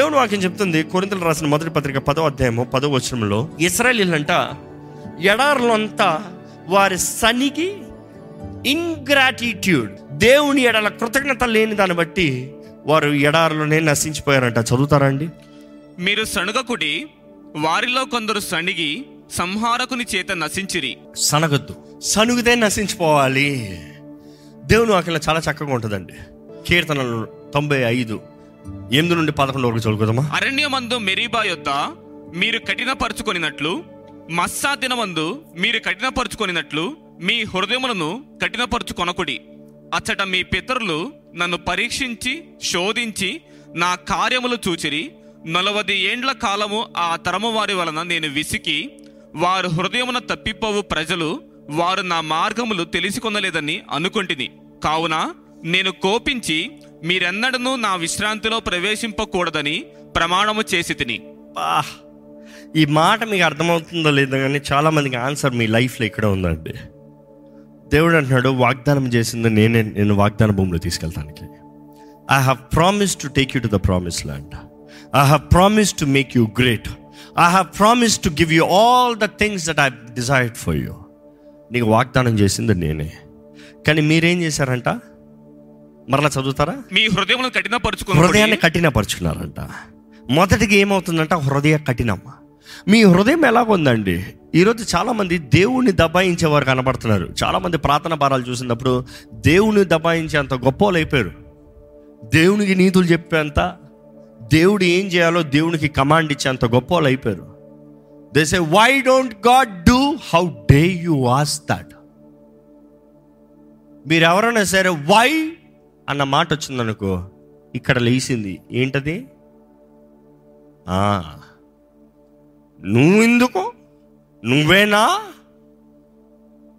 దేవుని వాక్యం చెప్తుంది కొరింతలు రాసిన మొదటి పత్రిక పదో అధ్యాయము పదో వచనంలో ఇస్రాయలీలంట ఎడారులో అంతా వారి సనికి ఇంగ్రాటిట్యూడ్ దేవుని ఎడల కృతజ్ఞత లేని దాన్ని బట్టి వారు ఎడారులోనే నశించిపోయారంట. చదువుతారండి మీరు సణుగకుడి వారిలో కొందరు సణిగి సంహారకుని చేత నశించిరి. సనగద్దు సనుగుతే నశించిపోవాలి. దేవుని వాక్యంలో చాలా చక్కగా ఉంటుందండి. కీర్తనలు తొంభై ఐదు ఎనిమిది నుండి పదకొండు వరకు చదువుకుందామా? అరణ్యమందు మెరీబా యొద్ద మీరు కఠినపరుచుకొనినట్లు మస్సా దినమందు మీరు కఠినపరుచుకొనినట్లు మీ హృదయములను కఠినపరుచుకొనకుడి. అచ్చట మీ పితరులు నన్ను పరీక్షించి శోధించి నా కార్యములు చూచిరి. నలవది ఏండ్ల కాలము ఆ తరము వారి వలన నేను విసికి వారు హృదయమున తప్పిపోవు ప్రజలు వారు నా మార్గములు తెలిసికొనలేదని అనుకుంటుని. కావున నేను కోపించి మీరెన్నడనూ నా విశ్రాంతిలో ప్రవేశింపకూడదని ప్రమాణము చేసి తిని. ఈ మాట మీకు అర్థమవుతుందో లేదో కానీ చాలా మందికి ఆన్సర్ మీ లైఫ్లో ఇక్కడ ఉందండి. దేవుడు అంటున్నాడు వాగ్దానం చేసింది నేనే నేను వాగ్దాన భూమిలో తీసుకెళ్తానికి. I have promise to take you to the promise land I have promise to make you great I have promise to give you all the things that I desired for you నీకు వాగ్దానం చేసింది నేనే. కానీ మీరేం చేశారంట? మరలా చదువుతారా? మీ హృదయములను కఠినపరుచుకుని హృదయాన్ని కఠినపరుచుకున్నారంట. మొదటిగా ఏమవుతుందంట? హృదయ కఠినం మీ హృదయం ఎలా ఉందండి. ఈరోజు చాలామంది దేవుణ్ణి దబాయించేవారు కనబడుతున్నారు. చాలామంది ప్రార్థన భారాలు చూసినప్పుడు దేవుని దబాయించేంత గొప్పలు అయిపోయారు. దేవునికి నీతులు చెప్పేంత దేవుడు ఏం చేయాలో దేవునికి కమాండ్ ఇచ్చేంత గొప్పలు అయిపోయారు. They say why don't God do how dare you was that మీరు ఎవరైనా సరే వై అన్న మాట వచ్చిందనుకో ఇక్కడ లేచింది. ఏంటది? నువ్వు ఎందుకు నువ్వేనా?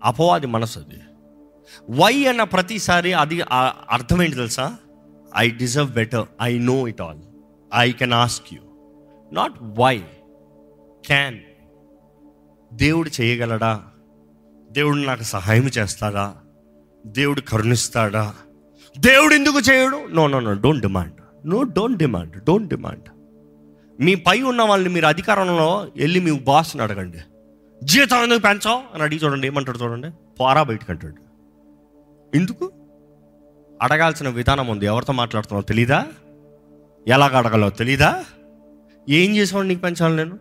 అపవాది మనసు అది. వై అన్న ప్రతిసారి అది ఆ అర్థం ఏంటి తెలుసా? I deserve better I know it all I can ask you not why can దేవుడు చేయగలడా? దేవుడు నాకు సహాయం చేస్తాడా? దేవుడు కరుణిస్తాడా? దేవుడు ఎందుకు చేయడు? No no no don't demand no don't demand don't demand మీ పై ఉన్న వాళ్ళని మీరు అధికారంలో వెళ్ళి మీ బాస్ని అడగండి. జీతం ఎందుకు పెంచావు? అని అడిగి చూడండి ఏమంటాడు చూడండి? పోరా బయటకు అంటాడు. ఎందుకు? అడగాల్సిన విధానం ఉంది. ఎవరితో మాట్లాడుతున్నావు తెలీదా? ఎలాగ అడగాలో తెలీదా? ఏం చేసావు నీకు పెంచాలి నేను?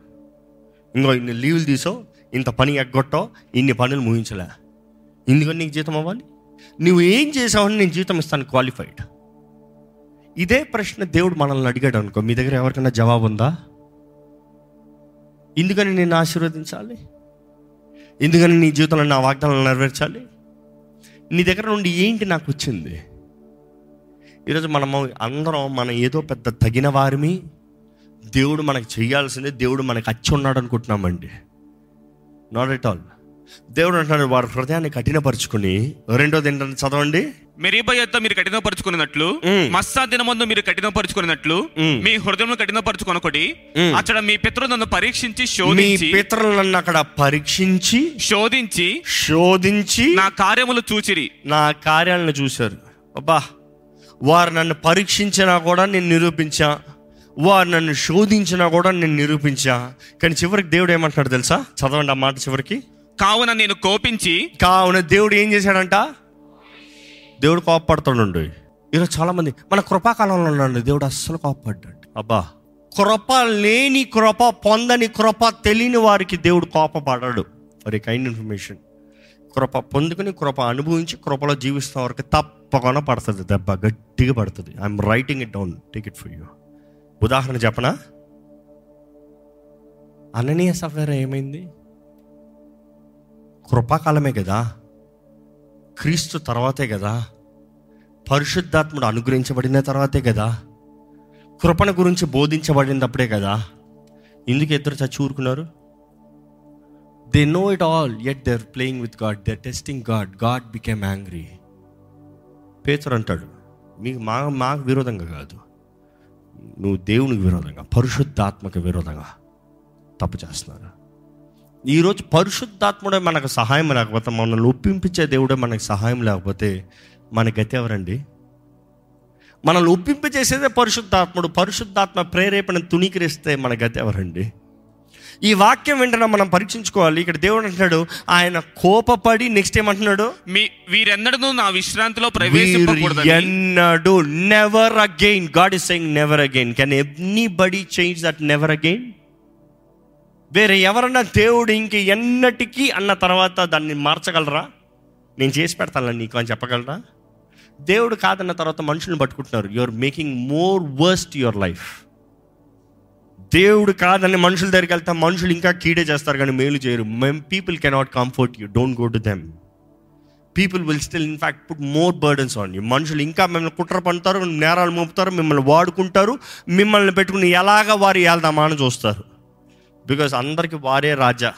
ఇంకో ఇన్ని లీవులు తీసావు ఇంత పని ఎగ్గొట్టావు ఇన్ని పనులు ముగించలే. ఎందుకని నీకు జీతం అవ్వాలి? నువ్వు ఏం చేసావని నేను జీవితం ఇస్తాను క్వాలిఫైడ్ ఇదే ప్రశ్న దేవుడు మనల్ని అడిగాడు అనుకో మీ దగ్గర ఎవరికైనా జవాబు ఉందా? ఎందుకని నేను ఆశీర్వదించాలి? ఎందుకని నీ జీవితంలో నా వాగ్దానాలు నెరవేర్చాలి? నీ దగ్గర నుండి ఏంటి నాకు వచ్చింది? ఈరోజు మనము అందరం మనం ఏదో పెద్ద తగిన వారిమి దేవుడు మనకు చేయాల్సిందే దేవుడు మనకు అచ్చి ఉన్నాడు అనుకుంటున్నామండి. నాట్ ఎట్ ఆల్ దేవుడు అంటున్నాడు వారి హృదయాన్ని కఠినపరుచుకుని రెండోది ఏంటంటే చదవండి. మెరీబా మీరు కఠినపరుచుకున్నట్లు. మస్సా దినమందు మీరు కఠినపరుచుకున్నట్లు మ్. హృదయం కఠినపరుచుకొనకొడి. అక్కడ మీ పితరులు నన్ను పరీక్షించి శోధించి పితరులను అక్కడ పరీక్షించి శోధించి శోధించి నా కార్యములు చూచిరి. నా కార్యాలను చూశారు. అబ్బా వారు నన్ను పరీక్షించినా కూడా నేను నిరూపించా. వారు నన్ను శోధించినా కూడా నేను నిరూపించా. కానీ చివరికి దేవుడు ఏమంటున్నాడు తెలుసా? చదవండి ఆ మాట చివరికి. కావున నేను కోపించి కావున దేవుడు ఏం చేశాడంట? దేవుడు కోపపడుతుండండి. ఈరోజు చాలా మంది మన కృపాకాలంలో ఉన్నాడు దేవుడు అస్సలు కోపపడ్డాడు. అబ్బా. కృప లేని కృప పొందని కృప తెలియని వారికి దేవుడు కోపపడాడు. ఫర్ కైండ్ ఇన్ఫర్మేషన్ కృప పొందుకుని కృప అనుభవించి కృపలో జీవిస్తున్న వరకు తప్పకుండా పడుతుంది. దెబ్బ గట్టిగా పడుతుంది. I'm writing it down take it for you ఉదాహరణ చెప్పనా? అననీయ సఫర్ ఏమైంది? కృపాకాలమే కదా క్రీస్తు తర్వాతే కదా పరిశుద్ధాత్ముడు అనుగ్రహించబడిన తర్వాతే కదా కృపణ గురించి బోధించబడినప్పుడే కదా ఎందుకు ఇద్దరు చచ్చి ఊరుకున్నారు they know it all at there playing with God they testing God God became angry పేతురు అంటాడు మీకు మా మాకు విరోధంగా కాదు. నువ్వు దేవునికి విరోధంగా పరిశుద్ధాత్మక విరోధంగా తప్పు చేస్తున్నారు. ఈరోజు పరిశుద్ధాత్ముడే మనకు సహాయం లేకపోతే మనల్ని ఒప్పింపించే దేవుడే మనకు సహాయం లేకపోతే మన గతి ఎవరండి? మనల్ని ఒప్పింప చేసేదే పరిశుద్ధాత్ముడు. పరిశుద్ధాత్మ ప్రేరేపణ తుణీకరిస్తే మన గతి ఎవరండి? ఈ వాక్యం వెంటనే మనం పరీక్షించుకోవాలి. ఇక్కడ దేవుడు అంటున్నాడు ఆయన కోపపడి నెక్స్ట్ ఏమంటున్నాడు? మీ వీరెన్నడూ నా విశ్రాంతిలో వీరు ప్రవేశింపకూడదని ఎన్నడు never again God is saying never again can anybody change that never again వేరే ఎవరన్నా దేవుడు ఇంక ఎన్నటికీ అన్న తర్వాత దాన్ని మార్చగలరా? నేను చేసి పెడతాను నీకు అని చెప్పగలరా? దేవుడు కాదన్న తర్వాత మనుషుల్ని పట్టుకుంటున్నారు. You are making more worst your life దేవుడు కాదని మనుషుల దగ్గరికి వెళ్తే మనుషులు ఇంకా కీడే చేస్తారు కానీ మేలు చేయరు. మెమ్ people cannot comfort you don't go to them people will still in fact put more burdens on you మనుషులు ఇంకా మిమ్మల్ని కుట్ర పండుతారు నేరాలు మోపుతారు మిమ్మల్ని వాడుకుంటారు మిమ్మల్ని పెట్టుకుని ఎలాగ వారు వెళ్దామా అని చూస్తారు. బికాస్ అందరికి వారే రాజా.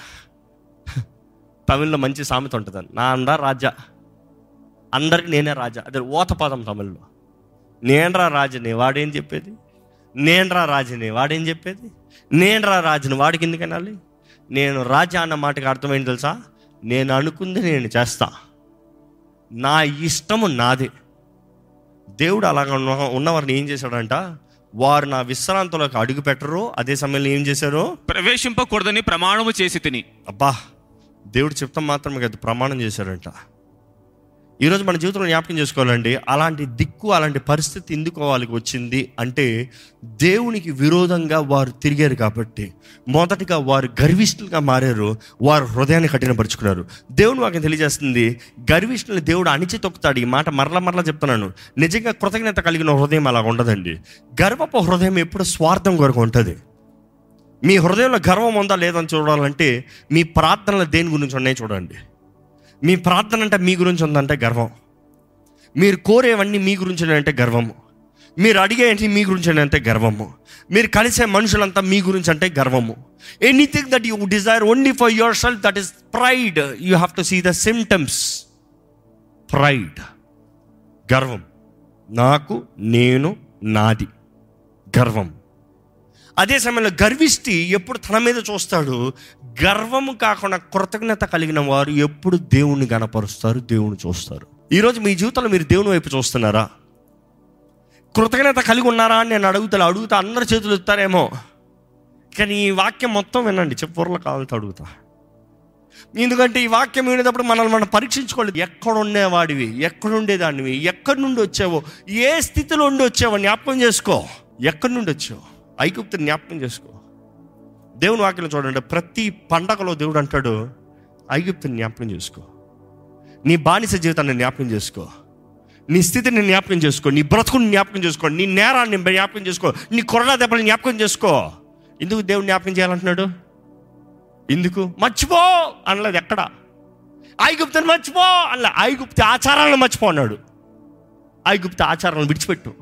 తమిళ్ళో మంచి సామెత ఉంటుంది నా అందా రాజా. అందరికి నేనే రాజా. అదే ఓత పదం తమిళ్ళో. నేనరా రాజుని వాడేం చెప్పేది? నేనరా రాజుని వాడేం చెప్పేది? నేనరా రాజుని వాడికి ఎందుకనాలి నేను రాజా అన్న మాటకి అర్థమైంది తెలుసా? నేను అనుకుంది నేను చేస్తా. నా ఇష్టము నాదే. దేవుడు అలాగ ఉన్న ఉన్నవారిని ఏం చేశాడంట? వారు నా విశ్రాంతిలోకి అడుగు పెట్టరు. అదే సమయంలో ఏం చేశారు? ప్రవేశింపకూడదని ప్రమాణము చేసి తిని. అబ్బా దేవుడు చెప్తాం మాత్రమే కదా ప్రమాణం చేశాడంట ఈరోజు మన జీవితంలో జ్ఞాపకం చేసుకోవాలండి అలాంటి దిక్కు అలాంటి పరిస్థితి ఎందుకు వాళ్ళకి వచ్చింది అంటే దేవునికి విరోధంగా వారు తిరిగారు కాబట్టి. మొదటిగా వారు గర్విష్ఠులుగా మారారు వారు హృదయాన్ని కఠినపరుచుకున్నారు. దేవుని వాకి తెలియజేస్తుంది గర్విష్ఠులు దేవుడు అణిచి తొక్కుతాడు ఈ మాట మరల మరలా చెప్తున్నాను. నిజంగా కృతజ్ఞత కలిగిన హృదయం అలా ఉండదండి. గర్వపు హృదయం ఎప్పుడు స్వార్థం కొరకు ఉంటుంది. మీ హృదయంలో గర్వం ఉందా లేదని చూడాలంటే మీ ప్రార్థనలు దేని గురించి ఉన్నాయి చూడండి. మీ ప్రార్థన అంటే మీ గురించి ఉందంటే గర్వం. మీరు కోరేవన్నీ మీ గురించి అంటే గర్వము మీరు అడిగేవి మీ గురించి అంటే గర్వము మీరు కలిసే మనుషులంతా మీ గురించి అంటే గర్వము anything that you desire only for yourself that is pride you have to see the symptoms pride గర్వం నాకు నేను నాది గర్వం అదే సమయంలో గర్విష్టి ఎప్పుడు తన మీద చూస్తాడు. గర్వము కాకుండా కృతజ్ఞత కలిగిన వారు ఎప్పుడు దేవుణ్ణి గణపరుస్తారు దేవుని చూస్తారు. ఈరోజు మీ జీవితంలో మీరు దేవుని వైపు చూస్తున్నారా? కృతజ్ఞత కలిగి ఉన్నారా అని నేను అడుగుతా అడుగుతా అందరి చేతులు ఎత్తారేమో కానీ ఈ వాక్యం మొత్తం వినండి చెప్పుర్ల కావాలంటే అడుగుతా. ఎందుకంటే ఈ వాక్యం వినేటప్పుడు మనల్ని మనం పరీక్షించుకోలేదు. ఎక్కడ ఉండేవాడివి ఎక్కడ ఎక్కడి నుండి వచ్చావో ఏ స్థితిలో ఉండి వచ్చావో జ్ఞాపకం చేసుకో. ఎక్కడి నుండి వచ్చావు? ఐగుప్తు జ్ఞాపకం చేసుకో. దేవుని వాక్యం చూడండి ప్రతి పండగలో దేవుడు అంటాడు ఐగుప్తుని జ్ఞాపకం చేసుకో. నీ బానిస జీవితాన్ని జ్ఞాపకం చేసుకో. నీ స్థితిని జ్ఞాపకం చేసుకో. నీ బ్రతుకుని జ్ఞాపకం చేసుకో. నీ నేరాన్ని జ్ఞాపకం చేసుకో. నీ కొరడా దెబ్బలు జ్ఞాపకం చేసుకో. ఎందుకు దేవుడు జ్ఞాపకం చేయాలంటున్నాడు? ఎందుకు? మర్చిపో అనలేదు ఎక్కడ? ఐగుప్తుని మర్చిపో అనలే. ఐగుప్తి ఆచారాలను మర్చిపో అన్నాడు. ఐగుప్తి ఆచారాలను విడిచిపెట్టు.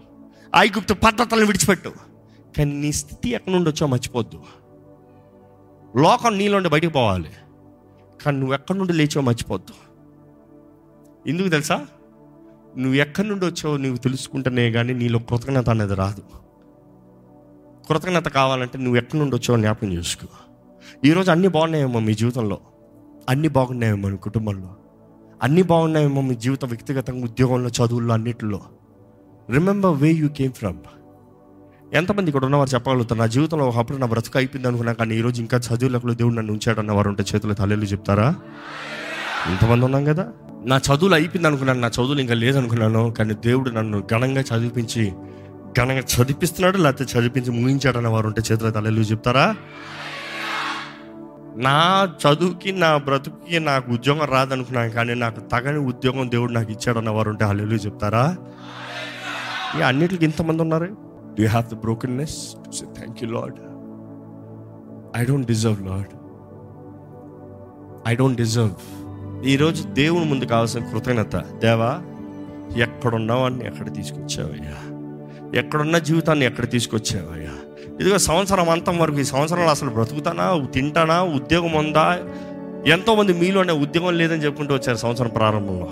ఐగుప్తు పద్ధతులను విడిచిపెట్టు. కానీ నీ స్థితి ఎక్కడి నుండి వచ్చో మర్చిపోద్దు. లోకం నీలోండి బయటికి పోవాలి. కానీ నువ్వు ఎక్కడి నుండి లేచో మర్చిపోద్దు. ఎందుకు తెలుసా? నువ్వు ఎక్కడి నుండి వచ్చావో నువ్వు తెలుసుకుంటేనే కానీ నీలో కృతజ్ఞత అనేది రాదు. కృతజ్ఞత కావాలంటే నువ్వు ఎక్కడి నుండి వచ్చావో జ్ఞాపకం చేసుకో. ఈరోజు అన్నీ బాగున్నాయేమో మీ జీవితంలో. అన్నీ బాగున్నాయేమో మీ కుటుంబంలో. అన్నీ బాగున్నాయేమో మీ జీవితం వ్యక్తిగతంగా ఉద్యోగంలో చదువుల్లో అన్నిటిలో. Remember way you came from ఎంతమంది ఇక్కడ ఉన్నవారు చెప్పగలుగుతారు నా జీవితంలో ఒకప్పుడు నా బ్రతుకు అయిపోయింది అనుకున్నా కానీ ఈరోజు ఇంకా చదువులకు దేవుడు నన్ను ఉంచాడు అన్న వారు ఉంటే చేతులు తల్లిలు చెప్తారా? ఇంతమంది ఉన్నాం కదా. నా చదువులు అయిపోయింది అనుకున్నాను నా చదువులు ఇంకా లేదనుకున్నాను కానీ దేవుడు నన్ను ఘనంగా చదివించి ఘనంగా చదివిస్తున్నాడు లేకపోతే చదివించి ముగించాడన్న వారు ఉంటే చేతుల తల్లిలు చెప్తారా? నా చదువుకి నా బ్రతుకుకి నాకు ఉద్యోగం రాదనుకున్నాను కానీ నాకు తగని ఉద్యోగం దేవుడు నాకు ఇచ్చాడన్న వారు ఉంటే హల్లు చెప్తారా? ఇక అన్నిటికి ఇంతమంది ఉన్నారు? Do have the brokenness to say thank you Lord I don't deserve Lord I don't deserve ఈరోజు దేవుని ముందు కావాల్సిన కృతజ్ఞత. దేవా ఎక్కడున్నావాన్ని ఎక్కడ తీసుకొచ్చావయ్యా? ఎక్కడున్న జీవితాన్ని ఎక్కడ తీసుకొచ్చావయ్యా? ఇదిగో సంవత్సరం అంతం వరకు ఈ సంవత్సరంలో అసలు బ్రతుకుతానా? తింటానా? ఉద్యోగం ఉందా? ఎంతోమంది మీలోనే ఉద్యోగం లేదని చెప్పుకుంటూ వచ్చారు సంవత్సరం ప్రారంభంలో.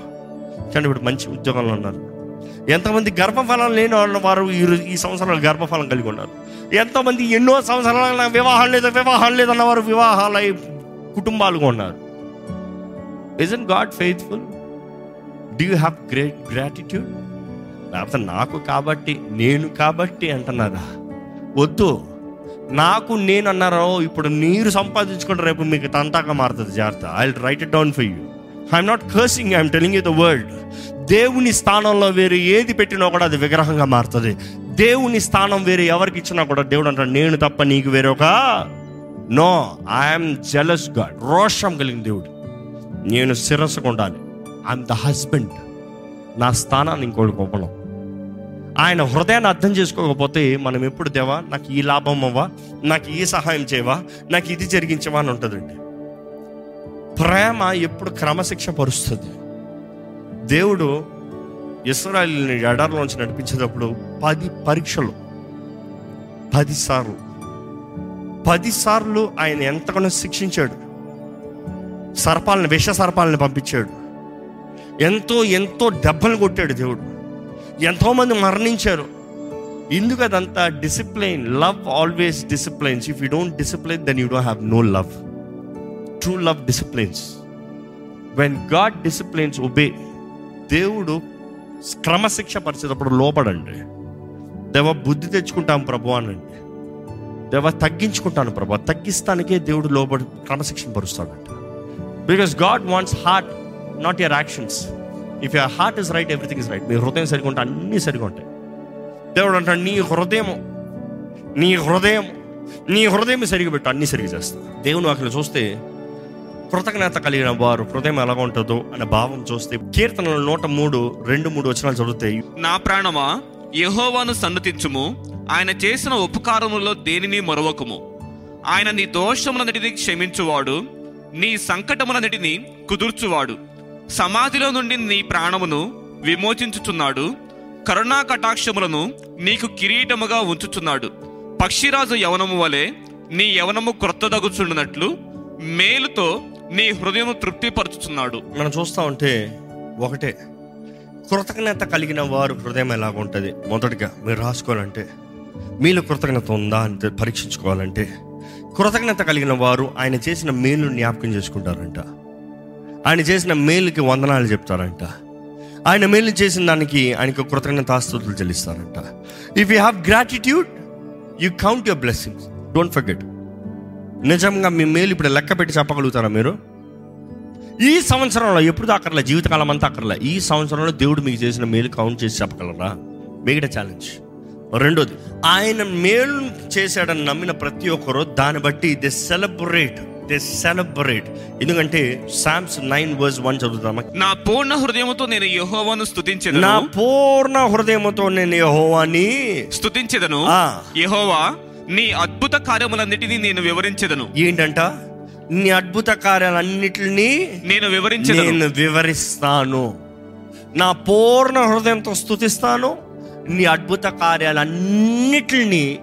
కానీ ఇప్పుడు మంచి ఉద్యోగంలో ఉన్నారు. ఎంతమంది గర్భఫలం లేని వాళ్ళు వారు ఈ సంవత్సరాలు గర్భఫలం కలిగి ఉన్నారు. ఎంతోమంది ఎన్నో సంవత్సరాలు నాకు వివాహం లేదు వివాహం లేదన్న వారు వివాహాలై కుటుంబాలుగా ఉన్నారు. Isn't God faithful do you have great gratitude లేకపోతే నాకు కాబట్టి నేను కాబట్టి అంటున్నారా? వద్దు. నాకు నేను అన్నారో ఇప్పుడు మీరు సంపాదించుకుంటే రేపు మీకు తంతాగా మారుతుంది జాగ్రత్త. I write it down for you I'm not cursing I'm telling you the world దేవుని స్థానంలో వేరే ఏది పెట్టినా కూడా అది విగ్రహంగా మారుతుంది. దేవుని స్థానం వేరే ఎవరికి ఇచ్చినా కూడా దేవుడు అంటాడు నేను తప్ప నీకు వేరొక నో ఐఎమ్ జెలస్ గాడ్ రోషం కలిగిన దేవుడు. నేను శిరస్సుకు ఉండాలి ఐఎమ్ ద హస్బెండ్ నా స్థానాన్ని ఇంకోటి గొప్పలం ఆయన హృదయాన్ని అర్థం చేసుకోకపోతే మనం ఎప్పుడు దేవా నాకు ఈ లాభం అవ్వా నాకు ఈ సహాయం చేయవా నాకు ఇది జరిగించవా అని ఉంటుందండి. ప్రేమ ఎప్పుడు క్రమశిక్ష పరుస్తుంది దేవుడు ఇస్రాయల్ని ఎడారిలోంచి నడిపించేటప్పుడు పది పరీక్షలు పది సార్లు. ఆయన ఎంతగానో శిక్షించాడు. సర్పాలను విష సర్పాలను పంపించాడు. ఎంతో ఎంతో దెబ్బలు కొట్టాడు దేవుడు. ఎంతోమంది మరణించారు. ఎందుకు అదంతా discipline? Love always disciplines. If you don't discipline then you don't have no love true love disciplines when God disciplines obey దేవుడు క్రమశిక్ష పరిచేటప్పుడు లోపడండి. దేవ బుద్ధి తెచ్చుకుంటాం ప్రభు అనండి. దేవ తగ్గించుకుంటాను ప్రభు. తగ్గిస్తానికే దేవుడు లోబడి క్రమశిక్షణ పరుస్తాడంట. Because God wants heart not your actions if your heart is right everything is right మీ హృదయం సరిగా ఉంటే అన్నీ సరిగా ఉంటాయి. దేవుడు అంటాడు నీ హృదయం నీ హృదయం నీ హృదయం సరిగా పెట్టు అన్నీ సరిగా చేస్తా. దేవుని అక్కడ చూస్తే కృతజ్ఞత కలిగిన వారు హృదయం ఎలా ఉంటుందో అనే భావం చూస్తే కీర్తనలు నూట మూడు రెండు మూడు వచనాలు చదువుతాయి. నా ప్రాణమా యహోవాను సన్నతించుము ఆయన చేసిన ఉపకారములో దేనిని మరవకము. ఆయన నీ దోషములన్నిటిని క్షమించువాడు నీ సంకటములన్నిటిని కుదుర్చువాడు. సమాధిలో నుండి నీ ప్రాణమును విమోచించుచున్నాడు కరుణా కటాక్షములను నీకు కిరీటముగా ఉంచుచున్నాడు. పక్షిరాజు యవనము వలె నీ యవనము క్రొత్తదగుచుండునట్లు మేలుతో నీ హృదయం తృప్తిపరుచుతున్నాడు మనం చూస్తా ఉంటే ఒకటే. కృతజ్ఞత కలిగిన వారు హృదయం ఎలాగ ఉంటుంది. మొదటిగా మీరు రాసుకోవాలంటే మీలో కృతజ్ఞత ఉందా అని పరీక్షించుకోవాలంటే కృతజ్ఞత కలిగిన వారు ఆయన చేసిన మేలు జ్ఞాపకం చేసుకుంటారంట. ఆయన చేసిన మేలుకి వందనాలు చెప్తారంట. ఆయన మేలు చేసిన దానికి ఆయనకు కృతజ్ఞత ఆస్తుతులు చెల్లిస్తారంట. If you have gratitude you count your blessings don't forget నిజంగా మీ మేలు ఇప్పుడు లెక్క పెట్టి చెప్పగలుగుతారా మీరు? ఈ సంవత్సరంలో ఎప్పుడు అక్కర్లే జీవితకాలం అంతా అక్కర్లే ఈ సంవత్సరంలో దేవుడు మీకు చేసిన మేలు కౌంట్ చేసి చెప్పగలరా? మిగట ఛాలెంజ్ రెండోది ఆయన మేలు చేశాడని నమ్మిన ప్రతి ఒక్కరు దాన్ని బట్టి దే సెలబ్రేట్ దే సెలబ్రేట్ ఎందుకంటే సామ్స్ నైన్ వర్స్ వన్ చదువుతామా? నా పూర్ణ హృదయముతో నేను యెహోవాను నా స్తుతించెదను పూర్ణ హృదయంతో నేను యెహోవాని స్తుతించెదను. ఆ. యెహోవా నీ అద్భుత కార్యములన్నిటినీ నేను వివరించెదను. ఏంటంట? నీ అద్భుత కార్యాలన్నిటిని నేను వివరించెదను. నేను వివరిస్తాను. నా పూర్ణ హృదయంతో స్థుతిస్తాను నీ అద్భుత కార్యాలన్నిటిని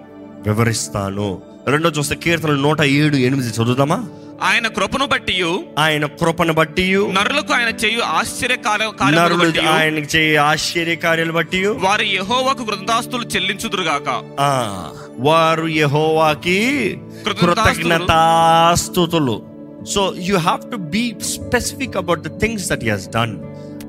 వివరిస్తాను. రెండో చూస్తే కీర్తనలు నూట ఏడు ఎనిమిది చదువుదామా? ఆయన కృపను బట్టి ఆయన కృపను బట్టి నరులకు ఆయన చేయు ఆశ్చర్య నరులు ఆయనకి చేయ ఆశ్చర్య కార్యాలు బట్టి వారు యెహోవాకు కృతదాస్తులు చెల్లించుదురుగాక ఆ, వారు యెహోవాకి కృతజ్ఞతాస్తుతులు. So you have to be specific about the things that he's done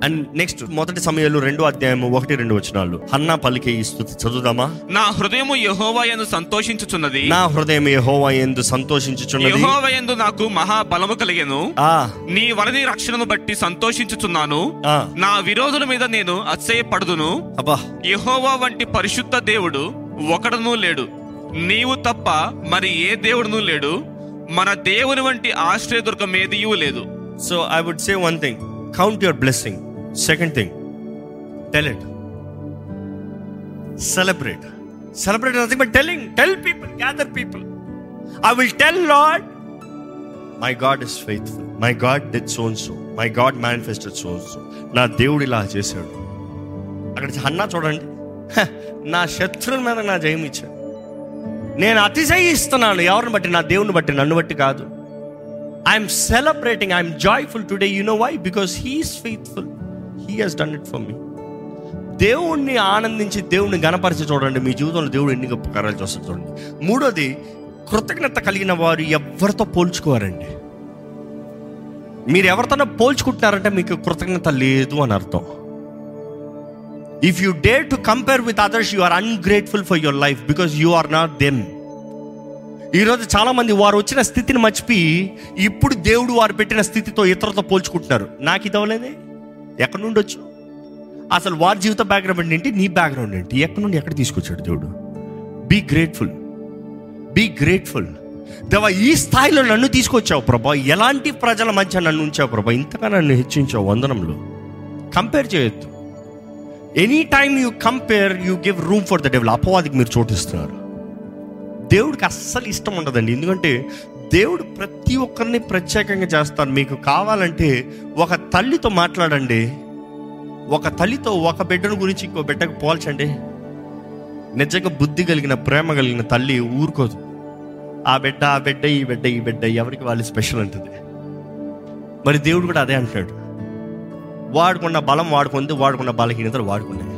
and next మొదటి సమయంలో రెండో అధ్యాయము ఒకటి రెండు వచనాలు. హన్నా పలికే ఈ స్థుతి చదువుదామా? నా హృదయము యెహోవా యందు సంతోషించుచున్నది. నా హృదయం యెహోవా ఎందు సంతోషించుచున్నది. యెహోవా యందు నాకు మహా బలము కలిగెను. ఆ. నీ వలని రక్షణను బట్టి సంతోషించుచున్నాను. నా విరోధుల మీద నేను అతిశయపడుదును. అబ్బా. యెహోవా వంటి పరిశుద్ధ దేవుడు ఒకడునూ లేడు. నీవు తప్ప మరి ఏ దేవుడునూ లేడు. మన దేవుని వంటి ఆశ్రయదుర్గం ఏదియూ లేదు. So I would say one thing count your blessing second thing tell it celebrate celebrate nothing but telling tell people gather people I will tell Lord my God is faithful my God did so and so my God manifested so and so నా దేవుడు ఇలా చేశాడు. అక్కడ Hannah చూడండి. "హ, నా శత్రువుల మీద నా జయం ఇచ్చాడు. నేను అతిశయిస్తున్నాను. ఎవరిని బట్టి? నా దేవుని బట్టి. నన్ను బట్టి కాదు. I'm celebrating I'm joyful today you know why because he's faithful he has done it for me దేవుణ్ణి ఆనందించి దేవుణ్ణి గణపరిచి చూడండి. మీ జీవితంలో దేవుడు ఎన్ని గొప్ప కార్యాలు చూస్తారు చూడండి. మూడోది కృతజ్ఞత కలిగిన వారు ఎవరితో పోల్చుకోవారండి మీరు ఎవరితోనో పోల్చుకుంటున్నారంటే మీకు కృతజ్ఞత లేదు అని అర్థం. If you dare to compare with others you are ungrateful for your life because you are not them ఈరోజు చాలామంది వారు వచ్చిన స్థితిని మర్చిపోయి ఇప్పుడు దేవుడు వారు పెట్టిన స్థితితో ఇతరులతో పోల్చుకుంటున్నారు. నాకు ఇది అవ్వలేదే? ఎక్కడి నుండి వచ్చు అసలు వారి జీవిత బ్యాక్గ్రౌండ్ ఏంటి? నీ బ్యాక్గ్రౌండ్ ఏంటి? ఎక్కడి నుండి ఎక్కడ తీసుకొచ్చాడు దేవుడు? బీ గ్రేట్ఫుల్ బీ గ్రేట్ఫుల్ దేవా ఈ స్థాయిలో నన్ను తీసుకొచ్చావు ప్రభా. ఎలాంటి ప్రజల మధ్య నన్ను ఉంచావు ప్రభా? ఇంతగా నన్ను హెచ్చించావు వందనంలో. కంపేర్ చేయొద్దు. Any time you compare you give room for the devil అపవాదికి మీరు చోటిస్తున్నారు దేవుడికి అస్సలు ఇష్టం ఉండదండి. ఎందుకంటే దేవుడు ప్రతి ఒక్కరిని ప్రత్యేకంగా చేస్తాను. మీకు కావాలంటే ఒక తల్లితో మాట్లాడండి. ఒక తల్లితో ఒక బిడ్డను గురించి ఇంకో బిడ్డకు పోల్చండి. నిజంగా బుద్ధి కలిగిన ప్రేమ కలిగిన తల్లి ఊరుకోదు. ఆ బిడ్డ ఆ బిడ్డ ఈ బిడ్డ ఈ బిడ్డ ఎవరికి వాళ్ళు స్పెషల్ అంటుంది. మరి దేవుడు కూడా అదే అంటున్నాడు వాడుకున్న బలం వాడుకుంది వాడుకున్న బలహీనతలు వాడుకున్నాయి.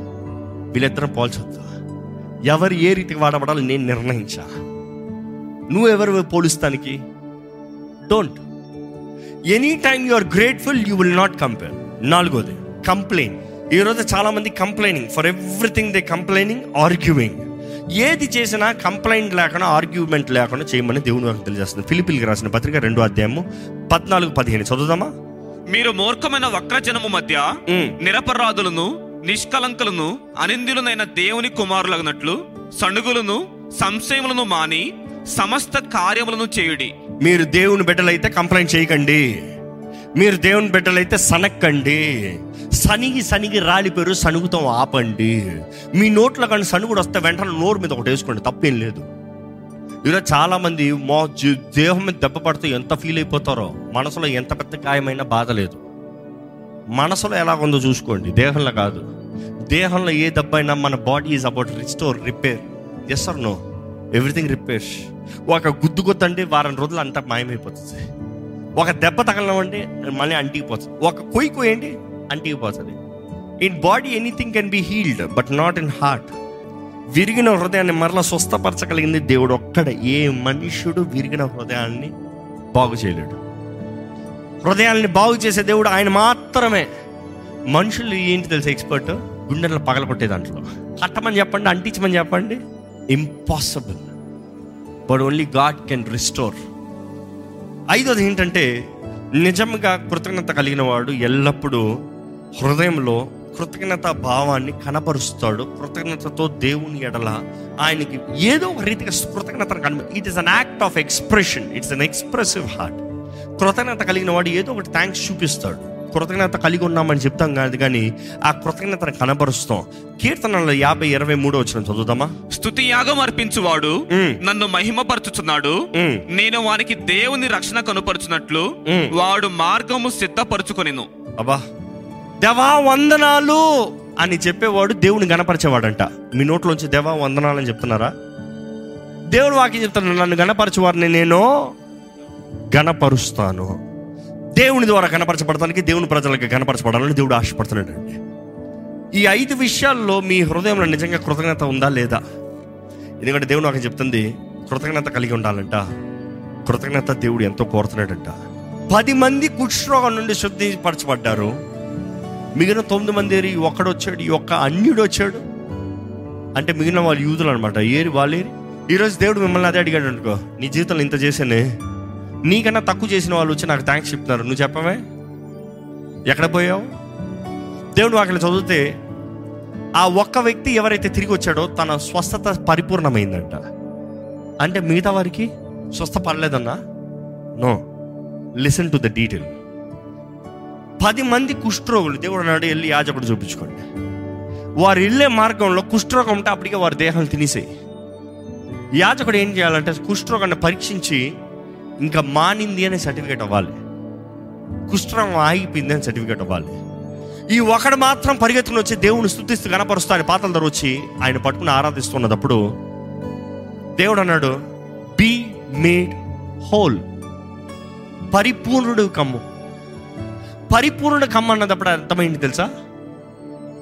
వీళ్ళిద్దరం పోల్చొద్దు? ఎవరు ఏ రీతికి వాడబడాలో నేను నిర్ణయించా? నువ్వు ఎవరు పోలుస్తానికి? Don't any time you are grateful you will not compare నాలుగోది కంప్లైన్ ఈరోజు చాలా మంది complaining for everything they complaining arguing ఏది చేసినా కంప్లైంట్ లేకుండా ఆర్గ్యుమెంట్ లేకుండా చేయమని దేవుని వారికి తెలియజేస్తుంది. ఫిలిపిల్కి రాసిన పత్రిక రెండో అధ్యాయము పద్నాలుగు పదిహేను. చదువుదామా? మీరు మూర్ఖమైన వక్రజనము మధ్య. నిరపరాధులను నిష్కలంకులను అనిందులనైన దేవుని కుమారులగినట్లు సణుగులను సంశయములను మాని సమస్త కార్యములను చేయుడి. మీరు దేవుని బిడ్డలైతే కంప్లైంట్ చేయకండి. మీరు దేవుని బిడ్డలైతే సనక్కండి. సనిగి సనిగి రాలి పేరు సనుగుతాం ఆపండి. మీ నోట్లో కానీ సనుగుడు వస్తే వెంటనే నోరు మీద ఒకటి వేసుకోండి తప్పేం లేదు. ఈరోజు చాలామంది మో దేహం మీద దెబ్బ పడితే ఎంత ఫీల్ అయిపోతారో మనసులో ఎంత పెద్ద గాయమైనా బాధ లేదు. మనసులో ఎలా ఉందో చూసుకోండి దేహంలో కాదు. దేహంలో ఏ దెబ్బ అయినా మన body is about restore repair yes or no everything repairs ఒక గుద్దు కొత్తండి వారం రోజులు అంతా మాయమైపోతుంది. ఒక దెబ్బ తగలమంటే మళ్ళీ అంటికిపోతుంది ఒక కొయ్యి కొయ్యండి అంటికిపోతుంది in body anything can be healed but not in heart విరిగిన హృదయాన్ని మరలా స్వస్థపరచగలిగింది దేవుడు ఒక్కడ. ఏ మనుష్యుడు విరిగిన హృదయాన్ని బాగు చేయలేడు. హృదయాన్ని బాగు చేసే దేవుడు ఆయన మాత్రమే. మనుషులు ఏంటి తెలుసు ఎక్స్పర్ట్ గుండెల్లో పగలగొట్టే దాంట్లో. కట్టమని చెప్పండి అంటించమని చెప్పండి. Impossible but only God can restore ఐదోది ఏంటంటే నిజంగా కృతజ్ఞత కలిగిన వాడు ఎల్లప్పుడూ హృదయంలో కృతజ్ఞత భావాన్ని కనపరుస్తాడు కృతజ్ఞతతో దేవుని ఎడల ఆయనకి ఏదో ఒక రీతిగా కృతజ్ఞతను కనబ it is an act of expression it's an expressive heart కృతజ్ఞత కలిగిన వాడు ఏదో ఒకటి థ్యాంక్స్ చూపిస్తాడు. కృతజ్ఞత కలిగి ఉన్నామని చెప్తాం కాదు కానీ ఆ కృతజ్ఞతను కనబరుస్తాం. కీర్తనలో యాభై ఇరవై మూడో వచ్చిన చదువుదామా? స్తుతి యాగం అర్పించువాడు. నన్ను మహిమపరచుచున్నాడు. నేను వానికి దేవుని రక్షణ కనుపరుచున్నట్లు. వాడు మార్గము సిద్ధపరచుకొనిను. అబ్బా. దేవా వందనాలు అని చెప్పేవాడు దేవుని గణపరిచేవాడంట. మీ నోట్లోంచి దేవా వందనాలు అని చెప్తున్నారా? దేవుడు వాక్యం చెప్తాను నన్ను గణపరచేవారిని నేను గణపరుస్తాను. దేవుని ద్వారా కనపరచబడటానికి దేవుని ప్రజలకు కనపరచబడాలని దేవుడు ఆశపడుతున్నాడు అండి ఈ ఐదు విషయాల్లో మీ హృదయంలో నిజంగా కృతజ్ఞత ఉందా లేదా? ఎందుకంటే దేవుడు నాకు చెప్తుంది కృతజ్ఞత కలిగి ఉండాలంట. కృతజ్ఞత దేవుడు ఎంతో కోరుతున్నాడంట. పది మంది కుష్ఠరోగం నుండి శుద్ధిపరచబడ్డారు. మిగిలిన తొమ్మిది మంది ఏరి ఒక్కడు వచ్చాడు ఈ ఒక్క అన్యుడు వచ్చాడు. అంటే మిగిలిన వాళ్ళు యూదులు అనమాట ఏరి వాళ్ళేరి. ఈరోజు దేవుడు మిమ్మల్ని అదే అడిగాడు అనుకో నీ జీవితంలో ఇంత చేశానే. నీకన్నా తక్కువ చేసిన వాళ్ళు వచ్చి నాకు థ్యాంక్స్ చెప్తున్నారు. నువ్వు చెప్పవే? ఎక్కడ పోయావు? దేవుడు వాటిని చదివితే ఆ ఒక్క వ్యక్తి ఎవరైతే తిరిగి వచ్చాడో తన స్వస్థత పరిపూర్ణమైందంట. అంటే మిగతా వారికి స్వస్థ పడలేదన్నా? No listen to the detail పది మంది కుష్ఠరోగులు దేవుడు నాడు వెళ్ళి యాజకుడు చూపించుకోండి. వారు వెళ్ళే మార్గంలో కుష్ఠరోగం ఉంటే అప్పటికే వారి దేహాలు తినేసాయి. యాజకుడు ఏం చేయాలంటే కుష్ఠరోగాన్ని పరీక్షించి ఇంకా మానింది అనే సర్టిఫికేట్ అవ్వాలి. కుష్ఠరోగం ఆగిపోయింది అని సర్టిఫికేట్ అవ్వాలి. ఈ ఒకడు మాత్రం పరిగెత్తుకుని వచ్చి దేవుని స్థుతిస్తూ కనపరుస్తూ ఆయన పాతల ధర వచ్చి ఆయన పట్టుకుని ఆరాధిస్తున్నప్పుడు దేవుడు అన్నాడు బీ మేడ్ హోల్ పరిపూర్ణుడు కమ్ము. పరిపూర్ణుడు కమ్మ అన్నదప్పుడు అర్థమైంది తెలుసా?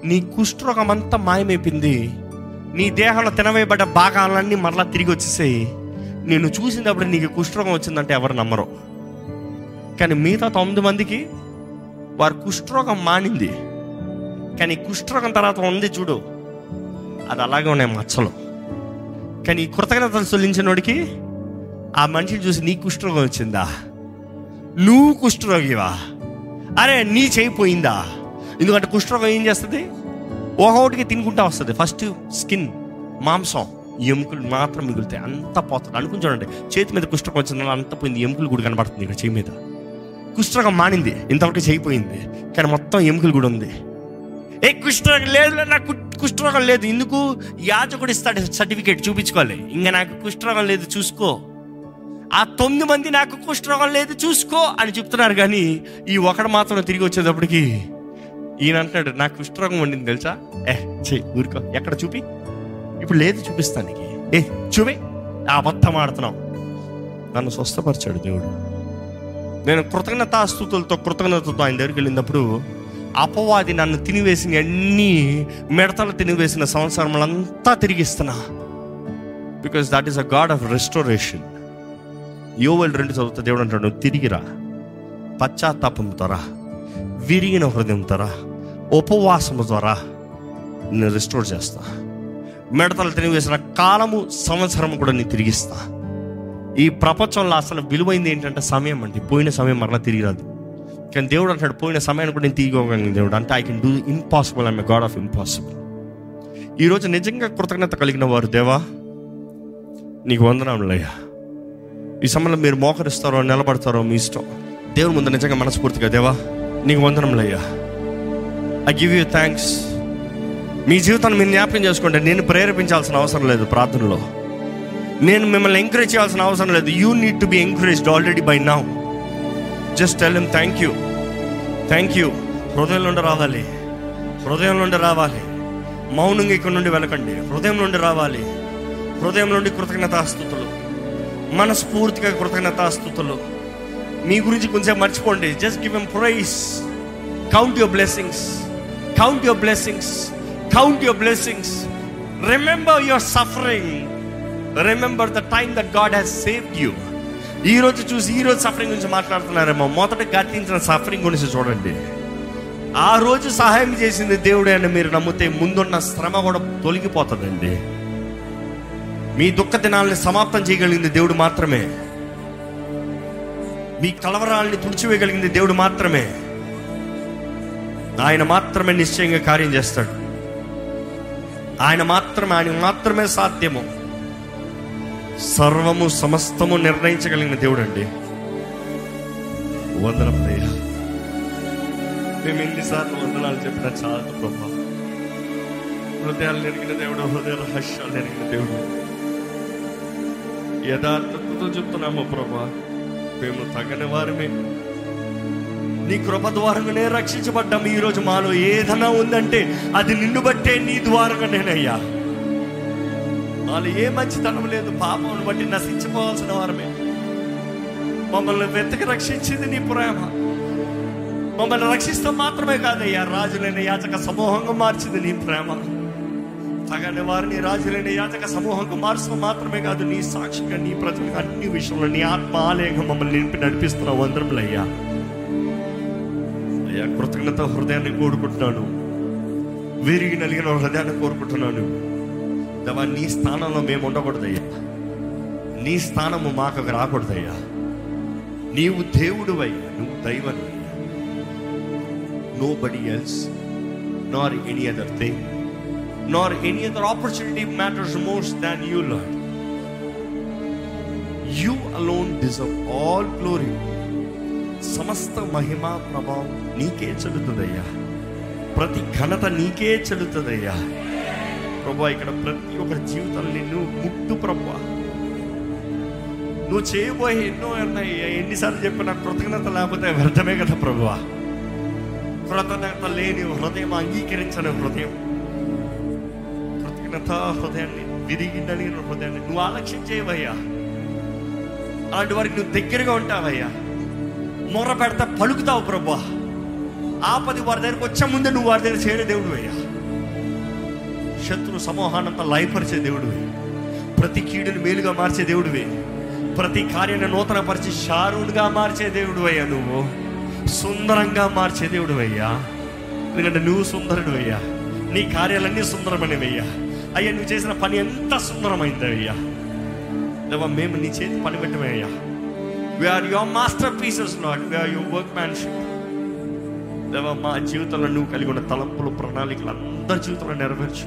నీ కుష్ఠరోగం అంతా మాయమైపోయింది. నీ దేహంలో తినవేయబడ్డ భాగాలన్నీ మరలా తిరిగి వచ్చేసాయి. నేను చూసినప్పుడు నీకు కుష్ఠరోగం వచ్చిందంటే ఎవరు నమ్మరు. కానీ మిగతా తొమ్మిది మందికి వారు కుష్ఠరోగం మానింది. కానీ కుష్ఠరోగం తర్వాత ఉంది చూడు. అది అలాగే ఉన్నాయి మచ్చలు. కానీ ఈ కృతజ్ఞతలు చెల్లించినోడికి ఆ మనిషిని చూసి నీ కుష్ఠరోగం వచ్చిందా? నువ్వు కుష్ఠరోగివా? అరే నీ చేయిపోయిందా ఎందుకంటే కుష్ఠరోగం ఏం చేస్తుంది? ఒకటికి తినుకుంటా వస్తుంది. ఫస్ట్ స్కిన్ మాంసం. ఎముకలు మాత్రం మిగులుతాయి. అంతా పోతుంది. అనుకుని చూడండి. చేతి మీద కుష్ఠరోగం వచ్చింది అంత పోయింది. ఎముకలు కూడా కనబడుతుంది ఇక్కడ చేయి మీద. కుష్ఠరోగం మానింది. ఇంతవరకు చేయిపోయింది కానీ మొత్తం ఎముకలు కూడా ఉంది. ఏ కుష్ఠరోగం లేదు నాకు కు- కుష్ఠరోగం లేదు. ఎందుకు? యాజకుడు ఇస్తాడు సర్టిఫికేట్ చూపించుకోవాలి. ఇంకా నాకు కుష్ఠరోగం లేదు చూసుకో. ఆ తొమ్మిది మంది నాకు కుష్ఠరోగం లేదు చూసుకో అని చెప్తున్నారు. కానీ ఈ ఒకడు మాత్రం తిరిగి వచ్చేటప్పటికి ఈయన అంటున్నాడు నాకు కుష్ఠరోగం వండింది తెలుసా? ఏ చెయ్యి ఊరుకో. ఎక్కడ చూపి? ఇప్పుడు లేదు చూపిస్తాను నీకు ఏ చూపి ఆ అబద్ధం ఆడుతున్నావు. నన్ను స్వస్థపరిచాడు దేవుడు. నేను కృతజ్ఞతాస్తుతులతో కృతజ్ఞతతో ఆయన దగ్గరికి వెళ్ళినప్పుడు అపవాది నన్ను తినివేసిన అన్ని మిడతలు తినివేసిన సంవత్సరములంతా తిరిగిస్తున్నా. Because that is a God of restoration యోవల్ రెండు చదువుతా దేవుడు అంటాడు తిరిగిరా పశ్చాత్తాపం ద్వారా విరిగిన హృదయం ద్వారా ఉపవాసము ద్వారా నేను రెస్టోర్ చేస్తాను మిడతలు తినివేసిన కాలము సంవత్సరం కూడా నేను తిరిగిస్తా. ఈ ప్రపంచంలో అసలు విలువైంది ఏంటంటే సమయం అండి. పోయిన సమయం మరలా తిరిగి రాదు. కానీ దేవుడు అంటాడు పోయిన సమయాన్ని కూడా నేను తీసుకోగలను దేవుడు. అంటే I can do impossible I'm God of impossible ఈరోజు నిజంగా కృతజ్ఞత కలిగిన వారు దేవా? నీకు వందనాములయ్యా ఈ సమయంలో మీరు మోకరిస్తారో నిలబడతారో మీ ఇష్టం. దేవుని ముందు నిజంగా మనస్ఫూర్తిగా దేవా నీకు వందనములయ్యా ఐ గివ్ యూ థ్యాంక్స్ మీ జీవితాన్ని మీరు జ్ఞాపకం చేసుకోండి నేను ప్రేరేపించాల్సిన అవసరం లేదు ప్రార్థనలో. నేను మిమ్మల్ని ఎంకరేజ్ చేయాల్సిన అవసరం లేదు. You need to be encouraged already by now just tell M thank you thank you హృదయం నుండి రావాలి. హృదయం నుండి రావాలి. మౌనంగా ఇక్కడ నుండి వెళ్ళకండి. హృదయం నుండి రావాలి. హృదయం నుండి కృతజ్ఞతాస్థుతులు. మనస్ఫూర్తిగా కృతజ్ఞతాస్థుతులు. మీ గురించి కొంచెం మర్చిపోండి. Just give him praise count your blessings count your blessings count your blessings remember your suffering remember the time that God has saved you ఈ రోజు చూసి ఈ రోజు సఫరింగ్ గురించి మాట్లాడుతున్నారేమో. మొదట గతించిన సఫరింగ్ గురించి చూడండి. ఆ రోజు సహాయం చేసింది దేవుడే అని మీరు నమ్మితే ముందున్న శ్రమ కూడా తొలగిపోతుందండి. మీ దుఃఖ దినాలని సమాప్తం చేయగలిగింది దేవుడు మాత్రమే. మీ కలవరాలని తుడిచివేయగలిగింది దేవుడు మాత్రమే. ఆయన మాత్రమే నిశ్చయంగా కార్యం చేస్తాడు. ఆయన మాత్రమే ఆయన మాత్రమే సాధ్యము. సర్వము సమస్తము నిర్ణయించగలిగిన దేవుడు అండి వందనం మేము ఎన్నిసార్లు వందనాలు చెప్పినా చాలు ప్రభా. హృదయాలు నెరిగిన దేవుడు హృదయాల హర్షాలు నెరిగిన దేవుడు. యథార్థతతో చెప్తున్నాము ప్రభా. మేము తగని వారమే. నీ కృప ద్వారంగానే రక్షించబడ్డాం. ఈ రోజు మాలో ఏదైనా ఉందంటే అది నిన్ను బట్టే నీ ద్వారంగా నేనయ్యా. వాళ్ళు ఏ మంచితనం లేదు. పాపం బట్టి నశించిపోవాల్సిన వారమే. మమ్మల్ని వెతకి రక్షించింది నీ ప్రేమ. మమ్మల్ని రక్షిస్తాం మాత్రమే కాదయ్యా. రాజులైన యాచక సమూహంగా మార్చింది నీ ప్రేమ. తగని వారిని రాజులైన యాచక సమూహంగా మార్చడం మాత్రమే కాదు. నీ సాక్షిగా నీ ప్రజలకు అన్ని విషయంలో నీ ఆత్మ ఆలయంగా మమ్మల్ని నింపి నడిపిస్తున్నావు. వందరములయ్యా. అయ్యా కృతజ్ఞత హృదయాన్ని కోరుకుంటున్నాను. విరిగి నలిగిన హృదయాన్ని కోరుకుంటున్నాను. దవా నీ స్థానంలో మేము ఉండకూడదయ్యా. నీ స్థానము మాకు రాకూడదయ్యా. నీవు దేవుడు అయ్యా నువ్వు దైవం nobody else nor any other thing nor any other opportunity matters most than you Lord you alone deserve all glory సమస్త మహిమ ప్రభావం నీకే చెల్లుతుందయ్యా. ప్రతి ఘనత నీకే చెల్లుతుందయ్యా. ప్రభా ఇక్కడ ప్రతి ఒక్కరి జీవితంలో నిన్ను ముట్టు ప్రభా. నువ్వు చేయబోయే ఎన్నో ఉన్నాయి. ఎన్నిసార్లు చెప్పినా కృతజ్ఞత లేకపోతే వ్యర్థమే కదా ప్రభువా కృతజ్ఞత లేని హృదయం అంగీకరించని హృదయం. కృతజ్ఞత హృదయాన్ని విరిగి నలిగిన హృదయాన్ని నువ్వు ఆలక్ష్యించేవయ్యా అలాంటి వారికి నువ్వు దగ్గరగా ఉంటావయ్యా. మొర పెడతా పలుకుతావు ప్రభా. ఆపది వారి దగ్గరికి వచ్చే ముందే నువ్వు వారి దగ్గర చేరే దేవుడు అయ్యా. శత్రు సమూహానంతా లయపరిచే దేవుడివి ప్రతి కీడుని మేలుగా మార్చే దేవుడివి ప్రతి కార్యాన్ని నూతనపరిచి షారుడుగా మార్చే దేవుడు అయ్యా నువ్వు. సుందరంగా మార్చే దేవుడు అయ్యా. ఎందుకంటే నువ్వు సుందరుడు అయ్యా. నీ కార్యాలన్నీ సుందరమైనవయ్యా. అయ్యా అయ్యా నువ్వు చేసిన పని ఎంత సుందరమైంది అయ్యా. మేము నీ చేతి పని పెట్టమయ్యా అయ్యా we are your masterpieces not we are your workmanship దేవా మా జీవితంలో నువ్వు కలిగి ఉన్న తలంపులు ప్రణాళికలు అందరి జీవితంలో నెరవేర్చు.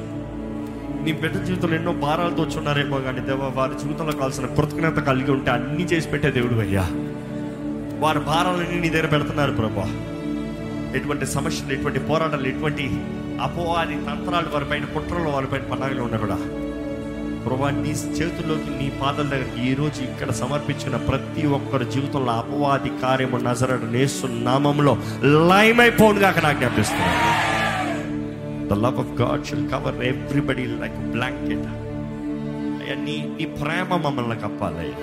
నీ బిడ్డ జీవితంలో ఎన్నో భారాలతో వచ్చున్నారేమో కానీ దేవా వారి జీవితంలో కావాల్సిన కృతజ్ఞత కలిగి ఉంటే అన్నీ చేసి పెట్టే దేవుడు అయ్యా. వారి భారాలన్నీ నీ దగ్గర పెడుతున్నారు ప్రభా. ఎటువంటి సమస్యలు ఎటువంటి పోరాటాలు ఎటువంటి అపోవాది తంత్రాలు వారిపైన కుట్రలు వారిపైన పన్నాగలు ఉన్నా కూడా ప్రభా నీ చేతుల్లోకి నీ పాదల దగ్గరికి ఈ రోజు ఇక్కడ సమర్పించిన ప్రతి ఒక్కరి జీవితంలో అపవాది కార్యము నజరడు నేసు నామంలో లయమైపోనుగా అక్కడ జ్ఞాపిస్తున్నాను the love of God shall cover everybody like blanket అయ్యా నీ నీ ప్రేమ మమ్మల్ని కప్పాలయ్యా.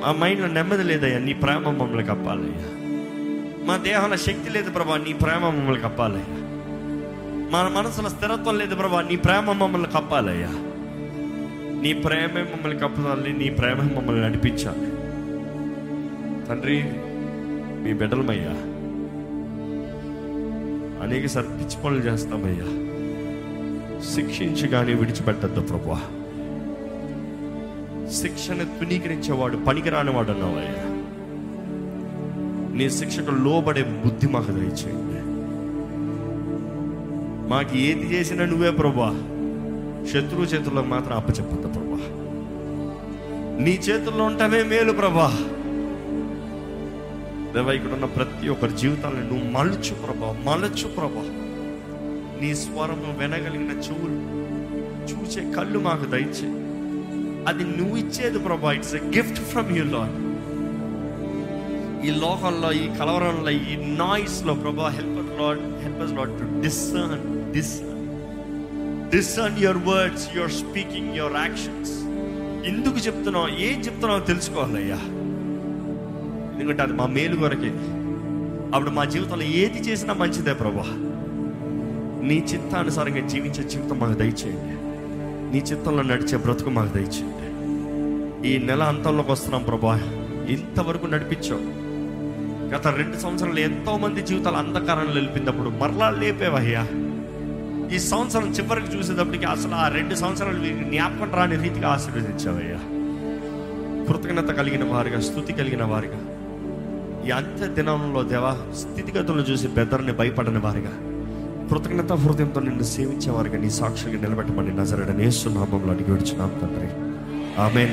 మా మైండ్లో నెమ్మది లేదయ్యా నీ ప్రేమ మమ్మల్ని కప్పాలయ్యా. మా దేహంలో శక్తి లేదు ప్రభా నీ ప్రేమ మమ్మల్ని కప్పాలయ్యా. మన మనసులో స్థిరత్వం లేదు ప్రభా నీ ప్రేమ మమ్మల్ని కప్పాలయ్యా. నీ ప్రేమే మమ్మల్ని కప్పాలి నీ ప్రేమ మమ్మల్ని నడిపించాలి తండ్రి మీ బిడ్డలమయ్యా. అనేక సార్ పిచ్చి పనులు చేస్తామయ్యా. శిక్షించి కానీ విడిచిపెట్టద్దు ప్రభా శిక్షణ తునీకరించేవాడు పనికిరానివాడు అన్నావయ్యా. నీ శిక్షకు లోబడే బుద్ధి మాకు దయచేయండి. మాకు ఏది చేసినా నువ్వే ప్రభా శత్రువు చేతుల్లో మాత్రం అప్పచెప్పద్దు ప్రభా. నీ చేతుల్లో ఉండటమే మేలు ప్రభా. దేవా ఇక్కడ ఉన్న ప్రతి ఒక్కరి జీవితాలను నువ్వు మలుచు ప్రభా మలచు ప్రభా. నీ స్వరము వినగలిగిన చెవులు చూసే కళ్ళు మాకు దయచే. అది నువ్వు ఇచ్చేది ప్రభా. It's a gift from you Lord ఈ లోకంలో ఈ కలవరంలో ఈ నాయిస్లో ప్రభా help Lord help Lord to discern discern discern your words your speaking your actions ఎందుకు చెప్తున్నావు? ఏం చెప్తున్నావు తెలుసుకోవాలయ్యా? ఎందుకంటే అది మా మేలు కొరకే. అప్పుడు మా జీవితంలో ఏది చేసినా మంచిదే ప్రభా. నీ చిత్తానుసారంగా జీవించే జీవితం మాకు దయచేయండి. నీ చిత్తంలో నడిచే బ్రతుకు మాకు దయచేయండి. ఈ నెల అంతంలోకి వస్తున్నాం ప్రభా. ఇంతవరకు నడిపించావు గత రెండు సంవత్సరాలు ఎంతోమంది జీవితాలు అంధకారంలో నిలిపినప్పుడు మరలా లేపేవయ్యా. ఈ సంవత్సరం చివరికి చూసేటప్పటికి అసలు ఆ రెండు సంవత్సరాలు జ్ఞాపకం రాని రీతిగా ఆశీర్వదించావయ్యా. కృతజ్ఞత కలిగిన వారిగా స్థుతి కలిగిన వారిగా. ఈ అంత్య దినంలో దేవా స్థితిగతులను చూసి బెదర్ని భయపడని వారిగా. కృతజ్ఞత హృదయంతో నిన్ను సేవించే వారిగా నీ సాక్షిగా నిలబెట్టమని నజరడనేస్తున్నామంలో అడిగి విడుచున్నాం తండ్రి. ఆమె